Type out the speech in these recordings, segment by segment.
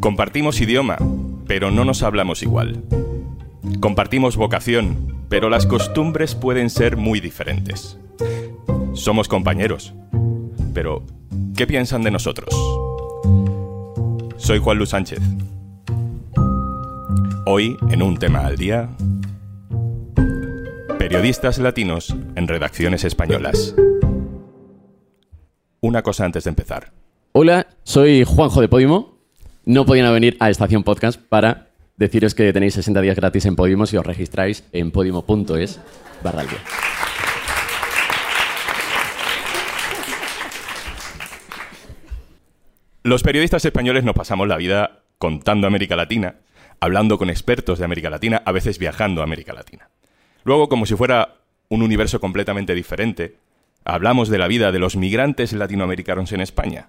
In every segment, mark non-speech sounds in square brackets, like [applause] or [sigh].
Compartimos idioma, pero no nos hablamos igual. Compartimos vocación, pero las costumbres pueden ser muy diferentes. Somos compañeros, pero ¿qué piensan de nosotros? Soy Juan Luis Sánchez. Hoy, en un tema al día, periodistas latinos en redacciones españolas. Una cosa antes de empezar. Hola, soy Juanjo de Podimo. No podían venir a Estación Podcast para deciros que tenéis 60 días gratis en Podimo si os registráis en podimo.es barra. Los periodistas españoles nos pasamos la vida contando América Latina, hablando con expertos de América Latina, a veces viajando a América Latina. Luego, como si fuera un universo completamente diferente, hablamos de la vida de los migrantes latinoamericanos en España.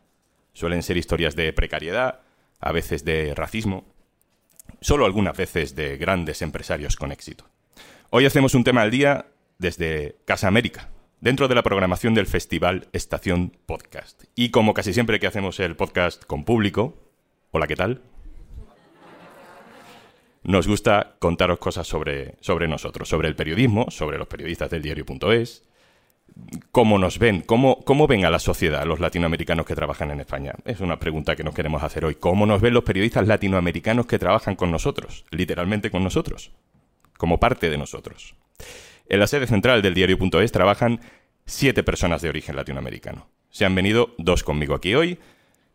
Suelen ser historias de precariedad, a veces de racismo, solo algunas veces de grandes empresarios con éxito. Hoy hacemos un tema al día desde Casa América, dentro de la programación del Festival Estación Podcast. Y como casi siempre que hacemos el podcast con público, hola, ¿qué tal? Nos gusta contaros cosas sobre, sobre nosotros, sobre el periodismo, sobre los periodistas del diario.es, cómo nos ven, cómo, cómo ven a la sociedad los latinoamericanos que trabajan en España. Es una pregunta que nos queremos hacer hoy. ¿Cómo nos ven los periodistas latinoamericanos que trabajan con nosotros, literalmente con nosotros, como parte de nosotros? En la sede central del diario.es trabajan siete personas de origen latinoamericano. Se han venido dos conmigo aquí hoy.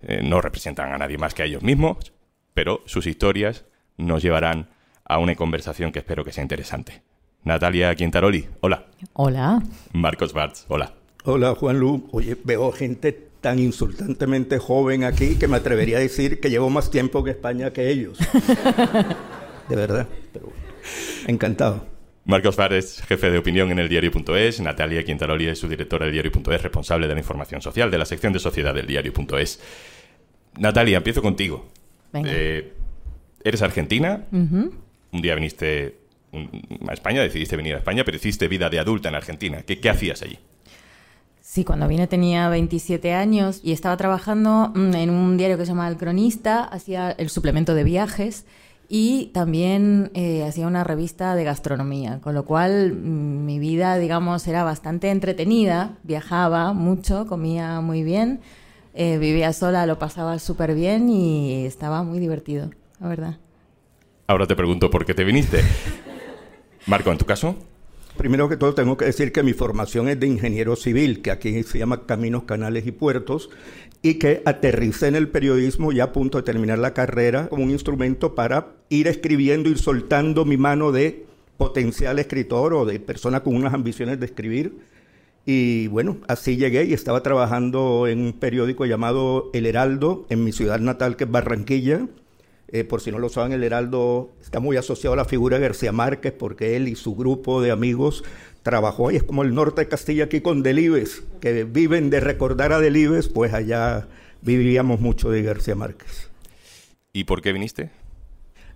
Eh, no representan a nadie más que a ellos mismos, pero sus historias nos llevarán a una conversación que espero que sea interesante. Natalia Quintaroli, hola. Hola. Marcos Bartz, hola. Hola, Juan Lu. Oye, veo gente tan insultantemente joven aquí que me atrevería a decir que llevo más tiempo en España que ellos. [laughs] De verdad, pero encantado. Marcos Bartz es jefe de opinión en el diario.es. Natalia Quintaroli es su directora del diario.es, responsable de la información social de la sección de sociedad del diario.es. Natalia, empiezo contigo. Venga. Eh, eres argentina. Un día viniste a España, decidiste venir a España, pero hiciste vida de adulta en Argentina. ¿Qué, qué hacías allí? Sí, cuando vine tenía 27 años y estaba trabajando mm, en un diario que se llama El Cronista, hacía el suplemento de viajes y también eh, hacía una revista de gastronomía, con lo cual mm, mi vida, digamos, era bastante entretenida, viajaba mucho, comía muy bien, eh, vivía sola, lo pasaba súper bien y estaba muy divertido, la verdad. Ahora te pregunto por qué te viniste. Marco, ¿en tu caso? Primero que todo tengo que decir que mi formación es de ingeniero civil, que aquí se llama Caminos, Canales y Puertos, y que aterricé en el periodismo ya a punto de terminar la carrera como un instrumento para ir escribiendo, ir soltando mi mano de potencial escritor o de persona con unas ambiciones de escribir. Y bueno, así llegué y estaba trabajando en un periódico llamado El Heraldo en mi ciudad natal, que es Barranquilla. Eh, por si no lo saben, el Heraldo está muy asociado a la figura de García Márquez porque él y su grupo de amigos trabajó ahí. Es como el norte de Castilla aquí con Delibes, que viven de recordar a Delibes, pues allá vivíamos mucho de García Márquez. ¿Y por qué viniste?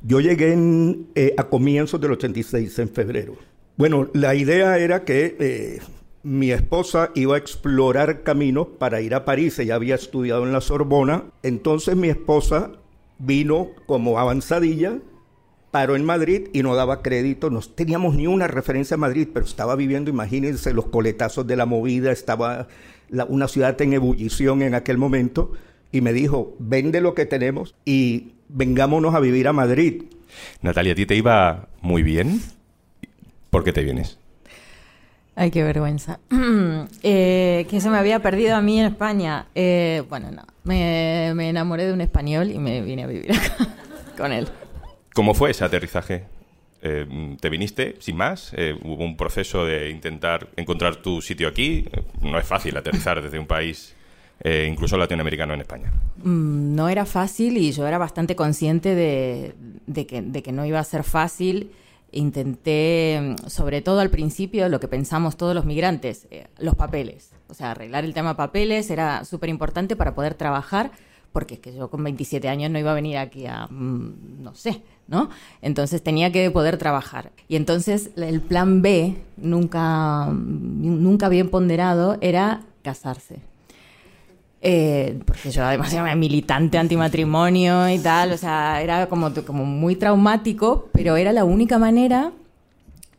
Yo llegué en, eh, a comienzos del 86, en febrero. Bueno, la idea era que eh, mi esposa iba a explorar caminos para ir a París. Ella había estudiado en la Sorbona. Entonces mi esposa vino como avanzadilla, paró en Madrid y no daba crédito. No teníamos ni una referencia a Madrid, pero estaba viviendo, imagínense, los coletazos de la movida, estaba una ciudad en ebullición en aquel momento. Y me dijo, vende lo que tenemos y vengámonos a vivir a Madrid. Natalia, ¿a ti te iba muy bien? ¿Por qué te vienes? Ay, qué vergüenza. [clears throat] Eh, que se me había perdido a mí en España. Eh, bueno, no. Me, me enamoré de un español y me vine a vivir acá [laughs] con él. ¿Cómo fue ese aterrizaje? Eh, ¿Te viniste sin más? Eh, ¿Hubo un proceso de intentar encontrar tu sitio aquí? No es fácil aterrizar desde un país, eh, incluso latinoamericano, en España. Mm, No era fácil y yo era bastante consciente de, de que, de que no iba a ser fácil. Intenté, mm, sobre todo al principio, lo que pensamos todos los migrantes, eh, los papeles. O sea, arreglar el tema papeles era súper importante para poder trabajar, porque es que yo con 27 años no iba a venir aquí a, mm, no sé, ¿no? Entonces tenía que poder trabajar. Y entonces el plan B, nunca, nunca bien ponderado, era casarse. Eh, porque yo además era militante antimatrimonio y tal, o sea, era como, como muy traumático, pero era la única manera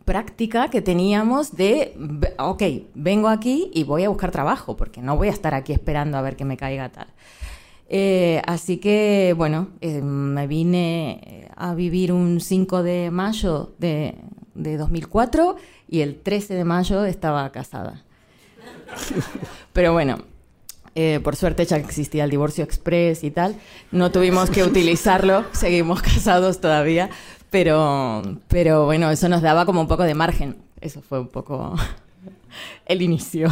práctica que teníamos de, ok, vengo aquí y voy a buscar trabajo, porque no voy a estar aquí esperando a ver que me caiga tal. Eh, así que, bueno, eh, me vine a vivir un 5 de mayo de, de 2004 y el 13 de mayo estaba casada. [laughs] Pero bueno, eh, por suerte ya existía el divorcio express y tal. No tuvimos que utilizarlo, [laughs] seguimos casados todavía, pero, pero bueno, eso nos daba como un poco de margen. Eso fue un poco [laughs] el inicio.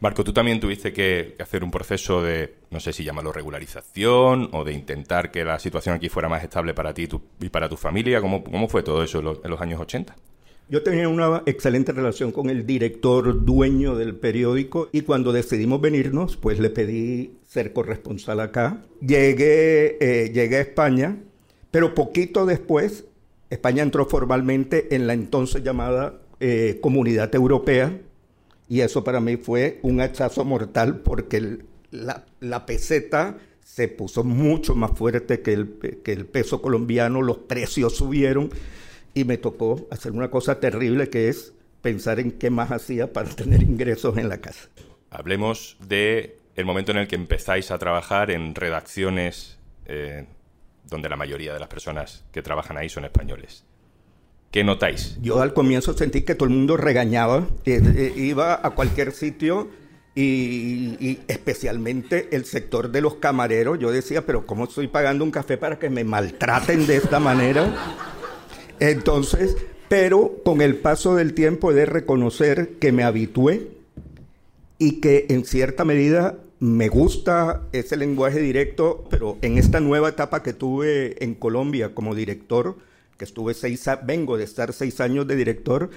Marco, tú también tuviste que hacer un proceso de, no sé si llamarlo regularización o de intentar que la situación aquí fuera más estable para ti y para tu familia. ¿Cómo, cómo fue todo eso en los años 80? Yo tenía una excelente relación con el director dueño del periódico y cuando decidimos venirnos, pues le pedí ser corresponsal acá. Llegué, eh, llegué a España, pero poquito después, España entró formalmente en la entonces llamada eh, Comunidad Europea y eso para mí fue un hachazo mortal porque la, peseta se puso mucho más fuerte que el peso colombiano, los precios subieron y me tocó hacer una cosa terrible que es pensar en qué más hacía para [laughs] tener ingresos en la casa. Hablemos de el momento en el que empezáis a trabajar en redacciones eh, donde la mayoría de las personas que trabajan ahí son españoles. ¿Qué notáis? Yo al comienzo sentí que todo el mundo regañaba, eh, iba a cualquier sitio y, y, especialmente el sector de los camareros. Yo decía, pero ¿cómo estoy pagando un café para que me maltraten de esta manera? Entonces, pero con el paso del tiempo he de reconocer que me habitué y que en cierta medida me gusta ese lenguaje directo, pero en esta nueva etapa que tuve en Colombia como director, que estuve seis, vengo de estar seis años de director,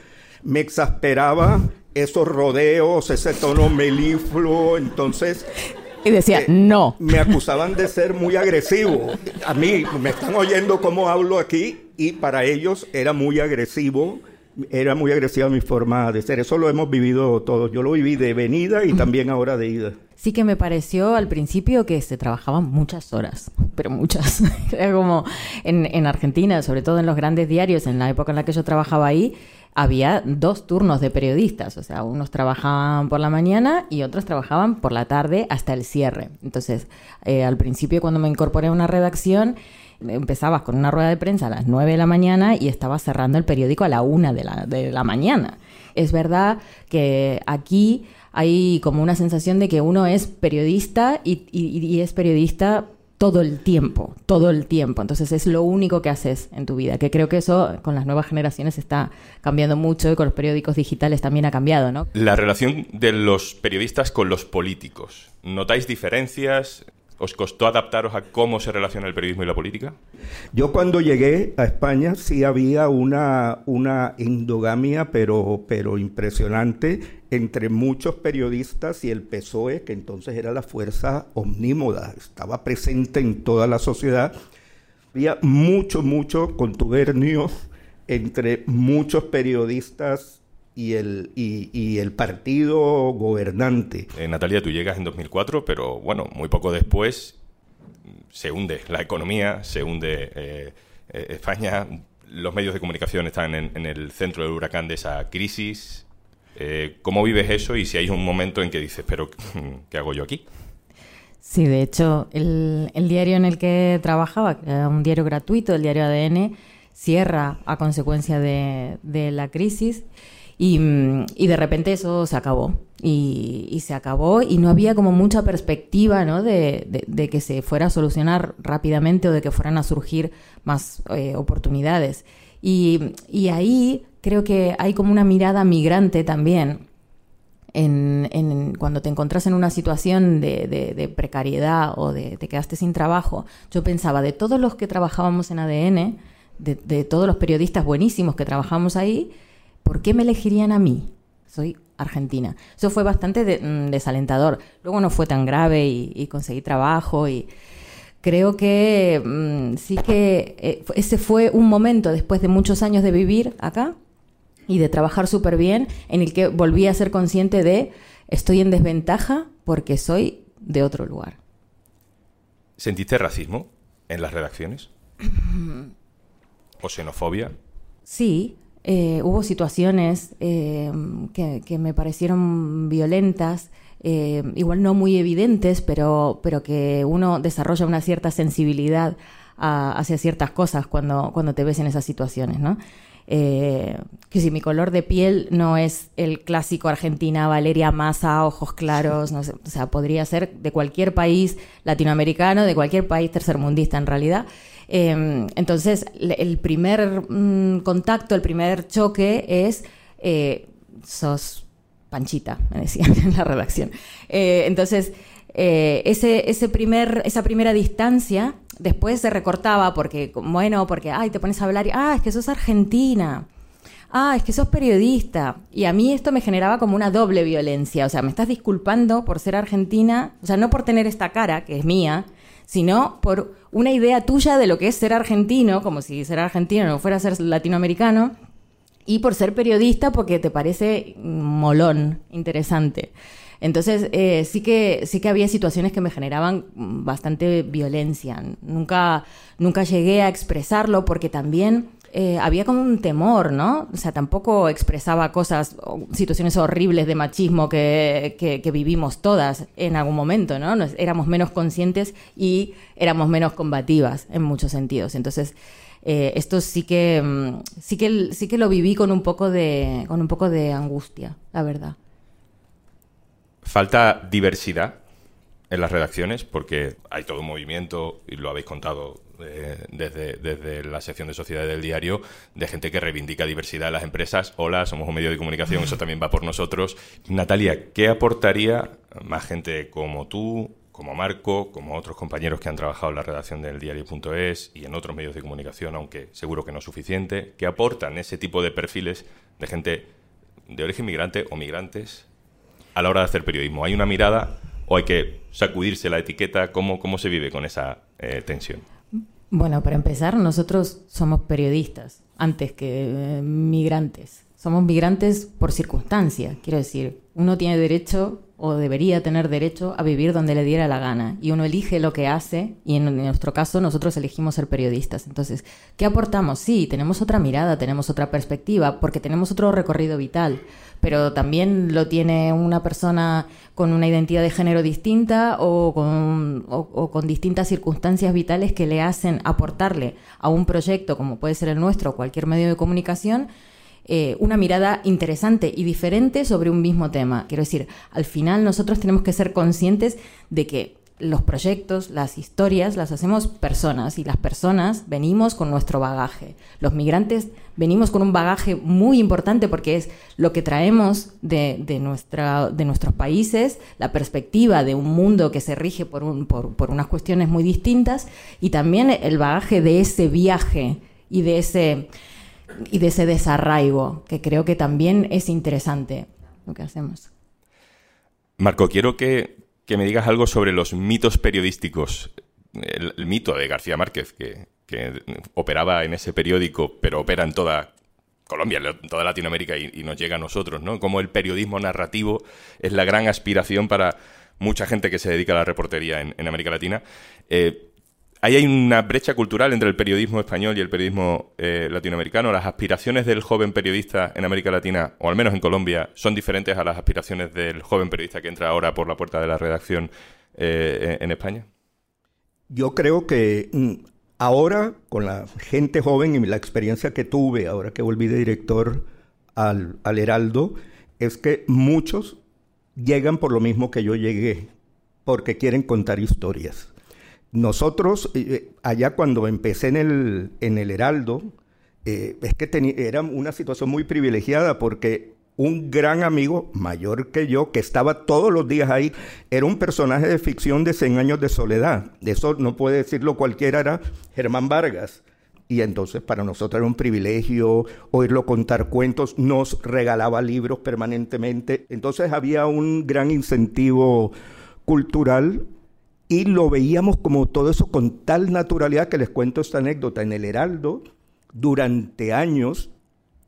me exasperaba esos rodeos, ese tono melifluo, entonces y decía, eh, no. Me acusaban de ser muy agresivo. A mí me están oyendo cómo hablo aquí y para ellos era muy agresivo. Era muy agresiva mi forma de ser. Eso lo hemos vivido todos. Yo lo viví de venida y también ahora de ida. Sí que me pareció al principio que se trabajaban muchas horas, pero muchas. [laughs] Era como en, en Argentina, sobre todo en los grandes diarios, en la época en la que yo trabajaba ahí, había dos turnos de periodistas, o sea, unos trabajaban por la mañana y otros trabajaban por la tarde hasta el cierre. Entonces, eh, al principio cuando me incorporé a una redacción, empezabas con una rueda de prensa a las 9 de la mañana y estabas cerrando el periódico a la 1 de la, de la mañana. Es verdad que aquí hay como una sensación de que uno es periodista y, y es periodista todo el tiempo, todo el tiempo. Entonces es lo único que haces en tu vida, que creo que eso con las nuevas generaciones está cambiando mucho y con los periódicos digitales también ha cambiado, ¿no? La relación de los periodistas con los políticos. ¿Notáis diferencias? ¿Os costó adaptaros a cómo se relaciona el periodismo y la política? Yo cuando llegué a España sí había una, una endogamia, pero, pero impresionante, entre muchos periodistas y el PSOE, que entonces era la fuerza omnímoda, estaba presente en toda la sociedad. Había mucho, mucho contubernio entre muchos periodistas y el, y, el partido gobernante. Eh, Natalia, tú llegas en 2004, pero bueno, muy poco después se hunde la economía, se hunde eh, eh, España, los medios de comunicación están en, el centro del huracán de esa crisis. ¿Cómo vives eso y si hay un momento en que dices, pero ¿qué hago yo aquí? Sí, de hecho, el, diario en el que trabajaba, que era un diario gratuito, el diario ADN, cierra a consecuencia de, de la crisis y, y, de repente eso se acabó. Y, se acabó y no había como mucha perspectiva ¿no? de, que se fuera a solucionar rápidamente o de que fueran a surgir más eh, oportunidades. Y, y, ahí creo que hay como una mirada migrante también. Cuando te encontras en una situación de, de, precariedad o de te quedaste sin trabajo, yo pensaba de todos los que trabajábamos en ADN, de, todos los periodistas buenísimos que trabajamos ahí, ¿por qué me elegirían a mí? Soy argentina. Eso fue bastante mm, desalentador. Luego no fue tan grave y, conseguí trabajo y creo que mm, sí que eh, ese fue un momento después de muchos años de vivir acá y de trabajar súper bien en el que volví a ser consciente de estoy en desventaja porque soy de otro lugar. ¿Sentiste racismo en las redacciones? ¿O xenofobia? Sí, eh, hubo situaciones eh, que, me parecieron violentas, eh, igual no muy evidentes, pero, pero que uno desarrolla una cierta sensibilidad hacia ciertas cosas cuando, cuando te ves en esas situaciones, ¿no? que si mi color de piel no es el clásico Argentina, Valeria Massa, ojos claros, no sé, o sea, podría ser de cualquier país latinoamericano, de cualquier país tercermundista en realidad. Em, entonces, el primer mm, contacto, el primer choque es, eh, sos Panchita, me decían [laughs] en la redacción. Eh, entonces, eh, ese, ese primer, esa primera distancia después se recortaba porque, bueno, porque, ay, te pones a hablar y, ah, es que sos argentina. Ah, es que sos periodista. Y a mí esto me generaba como una doble violencia. O sea, me estás disculpando por ser argentina, o sea, no por tener esta cara, que es mía, sino por una idea tuya de lo que es ser argentino, como si ser argentino no fuera ser latinoamericano, y por ser periodista porque te parece molón, interesante. Entonces, eh, sí, que, sí que había situaciones que me generaban bastante violencia. Nunca, nunca llegué a expresarlo porque también eh, había como un temor, ¿no? O sea, tampoco expresaba cosas, situaciones horribles de machismo que, vivimos todas en algún momento, ¿no? éramos menos conscientes y éramos menos combativas en muchos sentidos. Entonces, eh, esto sí que, mm, sí, que, sí que lo viví con un, poco de, con un poco de angustia, la verdad. Falta diversidad en las redacciones porque hay todo un movimiento, y lo habéis contado desde, desde la sección de sociedad del diario, de gente que reivindica diversidad en las empresas. Hola, somos un medio de comunicación, eso también va por nosotros. Natalia, ¿qué aportaría más gente como tú, como Marco, como otros compañeros que han trabajado en la redacción del diario.es y en otros medios de comunicación, aunque seguro que no es suficiente, que aportan ese tipo de perfiles de gente de origen migrante o migrantes a la hora de hacer periodismo? ¿Hay una mirada o hay que sacudirse la etiqueta? ¿Cómo, cómo se vive con esa eh, tensión? Bueno, para empezar, nosotros somos periodistas antes que eh, migrantes. Somos migrantes por circunstancia, quiero decir, uno tiene derecho o debería tener derecho a vivir donde le diera la gana y uno elige lo que hace y en, nuestro caso nosotros elegimos ser periodistas. Entonces, ¿qué aportamos? Sí, tenemos otra mirada, tenemos otra perspectiva porque tenemos otro recorrido vital, pero también lo tiene una persona con una identidad de género distinta o con, distintas circunstancias vitales que le hacen aportarle a un proyecto como puede ser el nuestro o cualquier medio de comunicación eh, una mirada interesante y diferente sobre un mismo tema. Quiero decir, al final nosotros tenemos que ser conscientes de que los proyectos, las historias, las hacemos personas y las personas venimos con nuestro bagaje. Los migrantes venimos con un bagaje muy importante porque es lo que traemos de, nuestra, de nuestros países, la perspectiva de un mundo que se rige por, un, por unas cuestiones muy distintas y también el bagaje de ese viaje y de ese y de ese desarraigo, que creo que también es interesante lo que hacemos. Marco, quiero que, me digas algo sobre los mitos periodísticos. El, mito de García Márquez, que, operaba en ese periódico, pero opera en toda Colombia, en toda Latinoamérica y, nos llega a nosotros, ¿no? Como el periodismo narrativo es la gran aspiración para mucha gente que se dedica a la reportería en, América Latina. Eh, ahí hay una brecha cultural entre el periodismo español y el periodismo eh, latinoamericano. Las aspiraciones del joven periodista en América Latina, o al menos en Colombia, son diferentes a las aspiraciones del joven periodista que entra ahora por la puerta de la redacción eh, en España. Yo creo que mm, ahora, con la gente joven y la experiencia que tuve, ahora que volví de director al, al Heraldo, es que muchos llegan por lo mismo que yo llegué, porque quieren contar historias. Nosotros, eh, eh, allá cuando empecé en el, en el Heraldo, eh, es que era una situación muy privilegiada porque un gran amigo, mayor que yo, que estaba todos los días ahí, era un personaje de ficción de 100 años de soledad. Eso no puede decirlo cualquiera, era Germán Vargas. Y entonces para nosotros era un privilegio oírlo contar cuentos, nos regalaba libros permanentemente. Entonces había un gran incentivo cultural y lo veíamos como todo eso con tal naturalidad que les cuento esta anécdota. En el Heraldo, durante años,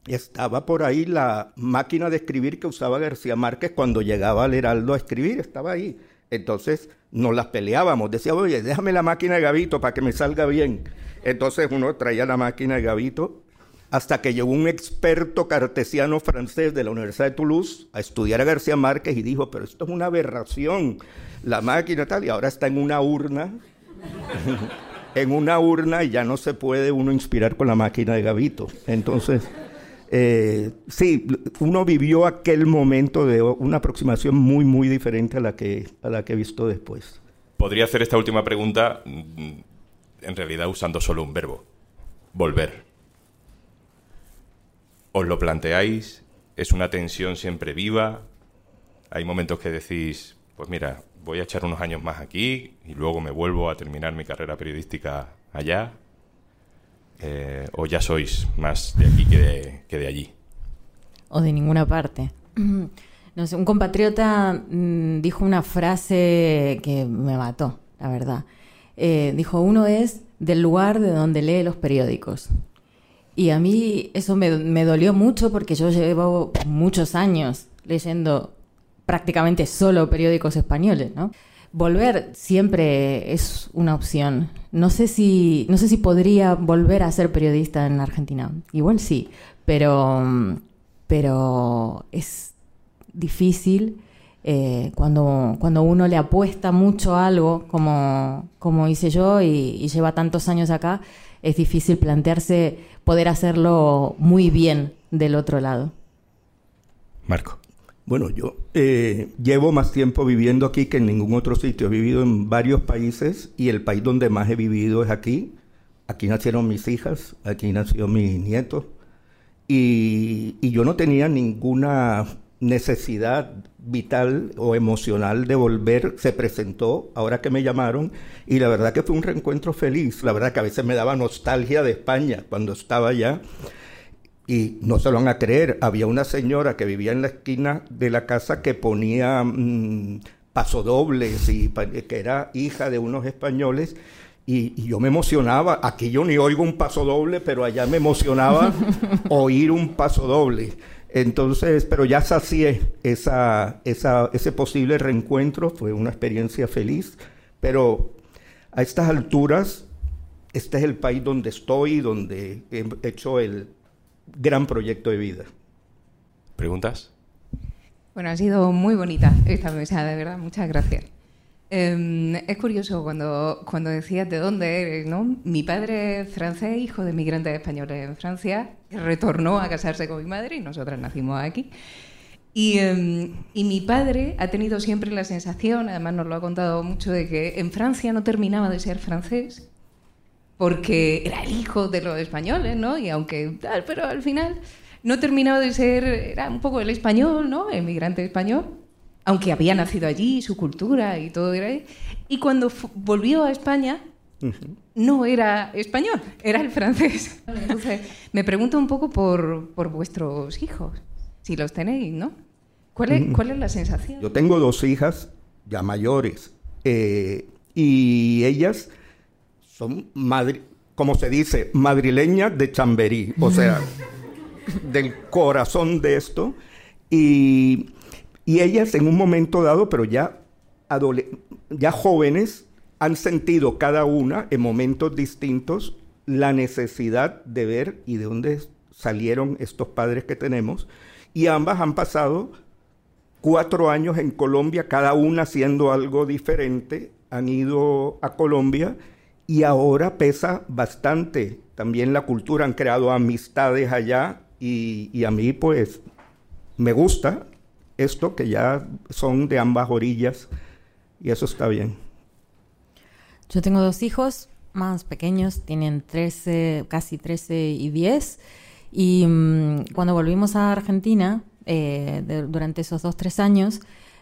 estaba por ahí la máquina de escribir que usaba García Márquez cuando llegaba al Heraldo a escribir, estaba ahí. Entonces nos las peleábamos. Decía, oye, déjame la máquina de Gavito para que me salga bien. Entonces uno traía la máquina de Gavito hasta que llegó un experto cartesiano francés de la Universidad de Toulouse a estudiar a García Márquez y dijo, pero esto es una aberración, la máquina tal, y ahora está en una urna, [laughs] en una urna y ya no se puede uno inspirar con la máquina de Gavito. Entonces, eh, sí, uno vivió aquel momento de una aproximación muy, muy diferente a la que, a la que he visto después. Podría hacer esta última pregunta mm, en realidad usando solo un verbo, volver os lo planteáis, es una tensión siempre viva, hay momentos que decís, pues mira, voy a echar unos años más aquí y luego me vuelvo a terminar mi carrera periodística allá, eh, o ya sois más de aquí que de, allí. O de ninguna parte. [clears throat] No sé, un compatriota mm, dijo una frase que me mató, la verdad. Eh, dijo, uno es del lugar de donde lee los periódicos. Y a mí eso me, dolió mucho porque yo llevo muchos años leyendo prácticamente solo periódicos españoles, ¿no? Volver siempre es una opción. No sé si, no sé si podría volver a ser periodista en Argentina. Igual sí, pero, pero es difícil eh, cuando, cuando uno le apuesta mucho a algo, como, como hice yo, y, y lleva tantos años acá, es difícil plantearse poder hacerlo muy bien del otro lado. Marco. Bueno, yo eh, llevo más tiempo viviendo aquí que en ningún otro sitio. He vivido en varios países y el país donde más he vivido es aquí. Aquí nacieron mis hijas, aquí nació mi nieto. Y, y yo no tenía ninguna necesidad vital o emocional de volver se presentó ahora que me llamaron y la verdad que fue un reencuentro feliz. La verdad que a veces me daba nostalgia de España cuando estaba allá y no se lo van a creer. Había una señora que vivía en la esquina de la casa que ponía mm, pasodobles y que era hija de unos españoles. Y, y, yo me emocionaba, aquí yo ni oigo un paso doble, pero allá me emocionaba [laughs] oír un paso doble. Entonces, pero ya sacié esa, esa, ese posible reencuentro, fue una experiencia feliz, pero a estas alturas, este es el país donde estoy, donde he hecho el gran proyecto de vida. ¿Preguntas? Bueno, ha sido muy bonita esta mesa, de verdad, muchas gracias. Em, es curioso cuando, cuando decías de dónde eres, ¿no? Mi padre es francés, hijo de migrantes españoles en Francia, retornó a casarse con mi madre y nosotras nacimos aquí. Y, em, y, mi padre ha tenido siempre la sensación, además nos lo ha contado mucho, de que en Francia no terminaba de ser francés porque era el hijo de los españoles, ¿no? Y aunque tal, pero al final no terminaba de ser, era un poco el español, ¿no? El migrante español aunque había nacido allí, su cultura y todo era ahí. Y cuando volvió a España, no era español, era el francés. Entonces, me pregunto un poco por, por vuestros hijos, si los tenéis, ¿no? ¿Cuál es, ¿Cuál es la sensación? Yo tengo dos hijas ya mayores eh, y ellas son, madri como se dice, madrileñas de Chamberí, o sea, [laughs] del corazón de esto. Y y ellas en un momento dado, pero ya, ya jóvenes, han sentido cada una en momentos distintos la necesidad de ver y de dónde salieron estos padres que tenemos. Y ambas han pasado cuatro años en Colombia, cada una haciendo algo diferente. Han ido a Colombia y ahora pesa bastante también la cultura. Han creado amistades allá y, y a mí pues me gusta esto, que ya son de ambas orillas, y eso está bien. Yo tengo dos hijos más pequeños, tienen 13, casi 13 y 10, y mm, cuando volvimos a Argentina, eh, durante esos dos, tres años,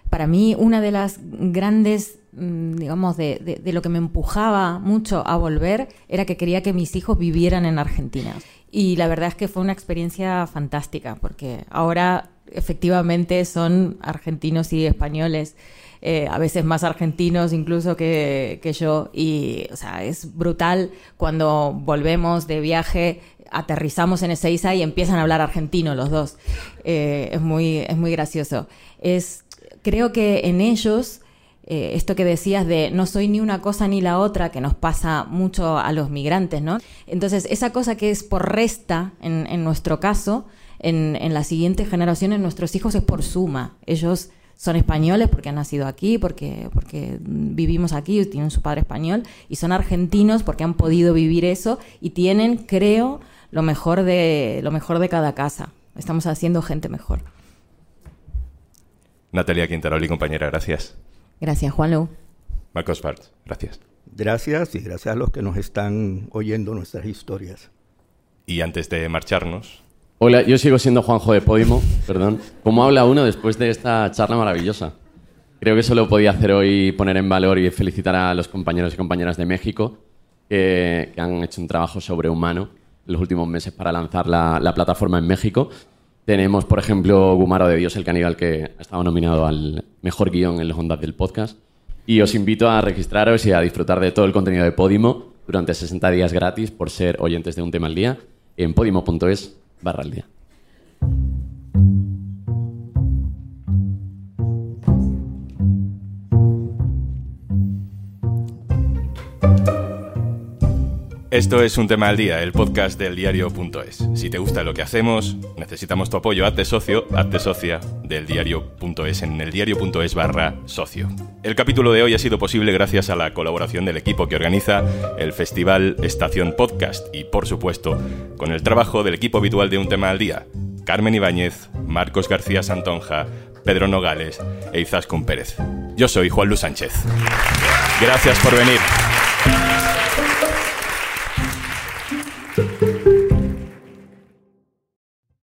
para mí una de las grandes, mm, digamos, de, de, lo que me empujaba mucho a volver era que quería que mis hijos vivieran en Argentina. Y la verdad es que fue una experiencia fantástica, porque ahora efectivamente son argentinos y españoles, eh, a veces más argentinos incluso que, yo. Y, o sea, es brutal cuando volvemos de viaje, aterrizamos en Ezeiza y empiezan a hablar argentino los dos. Eh, es, muy, es muy gracioso. Es, creo que en ellos eh, esto que decías de no soy ni una cosa ni la otra, que nos pasa mucho a los migrantes, ¿no? Entonces, esa cosa que es por resta, en, nuestro caso, en, en las siguientes generaciones, nuestros hijos es por suma. Ellos son españoles porque han nacido aquí, porque, porque vivimos aquí, tienen su padre español, y son argentinos porque han podido vivir eso y tienen, creo, lo mejor de, lo mejor de cada casa. Estamos haciendo gente mejor. Natalia Quintaroli, compañera, gracias. Gracias, Juanlu. Marcos Bart, gracias. Gracias y gracias a los que nos están oyendo nuestras historias. Y antes de marcharnos. Hola, yo sigo siendo Juanjo de Podimo, perdón. ¿Cómo habla uno después de esta charla maravillosa? Creo que solo podía hacer hoy poner en valor y felicitar a los compañeros y compañeras de México que, han hecho un trabajo sobrehumano en los últimos meses para lanzar la, la plataforma en México. Tenemos, por ejemplo, Gumaro de Dios el Caníbal, que ha estado nominado al mejor guion en los ondas del podcast. Y os invito a registraros y a disfrutar de todo el contenido de Podimo durante 60 días gratis por ser oyentes de un tema al día en podimo.es barra al día. Esto es Un Tema al Día, el podcast del diario.es. Si te gusta lo que hacemos, necesitamos tu apoyo. Hazte socio, hazte socia del diario.es en el diario.es barra socio. El capítulo de hoy ha sido posible gracias a la colaboración del equipo que organiza el Festival Estación Podcast y, por supuesto, con el trabajo del equipo habitual de Un Tema al Día. Carmen Ibáñez, Marcos García Santonja, Pedro Nogales e Izaskun Pérez. Yo soy Juan Luis Sánchez. Gracias por venir.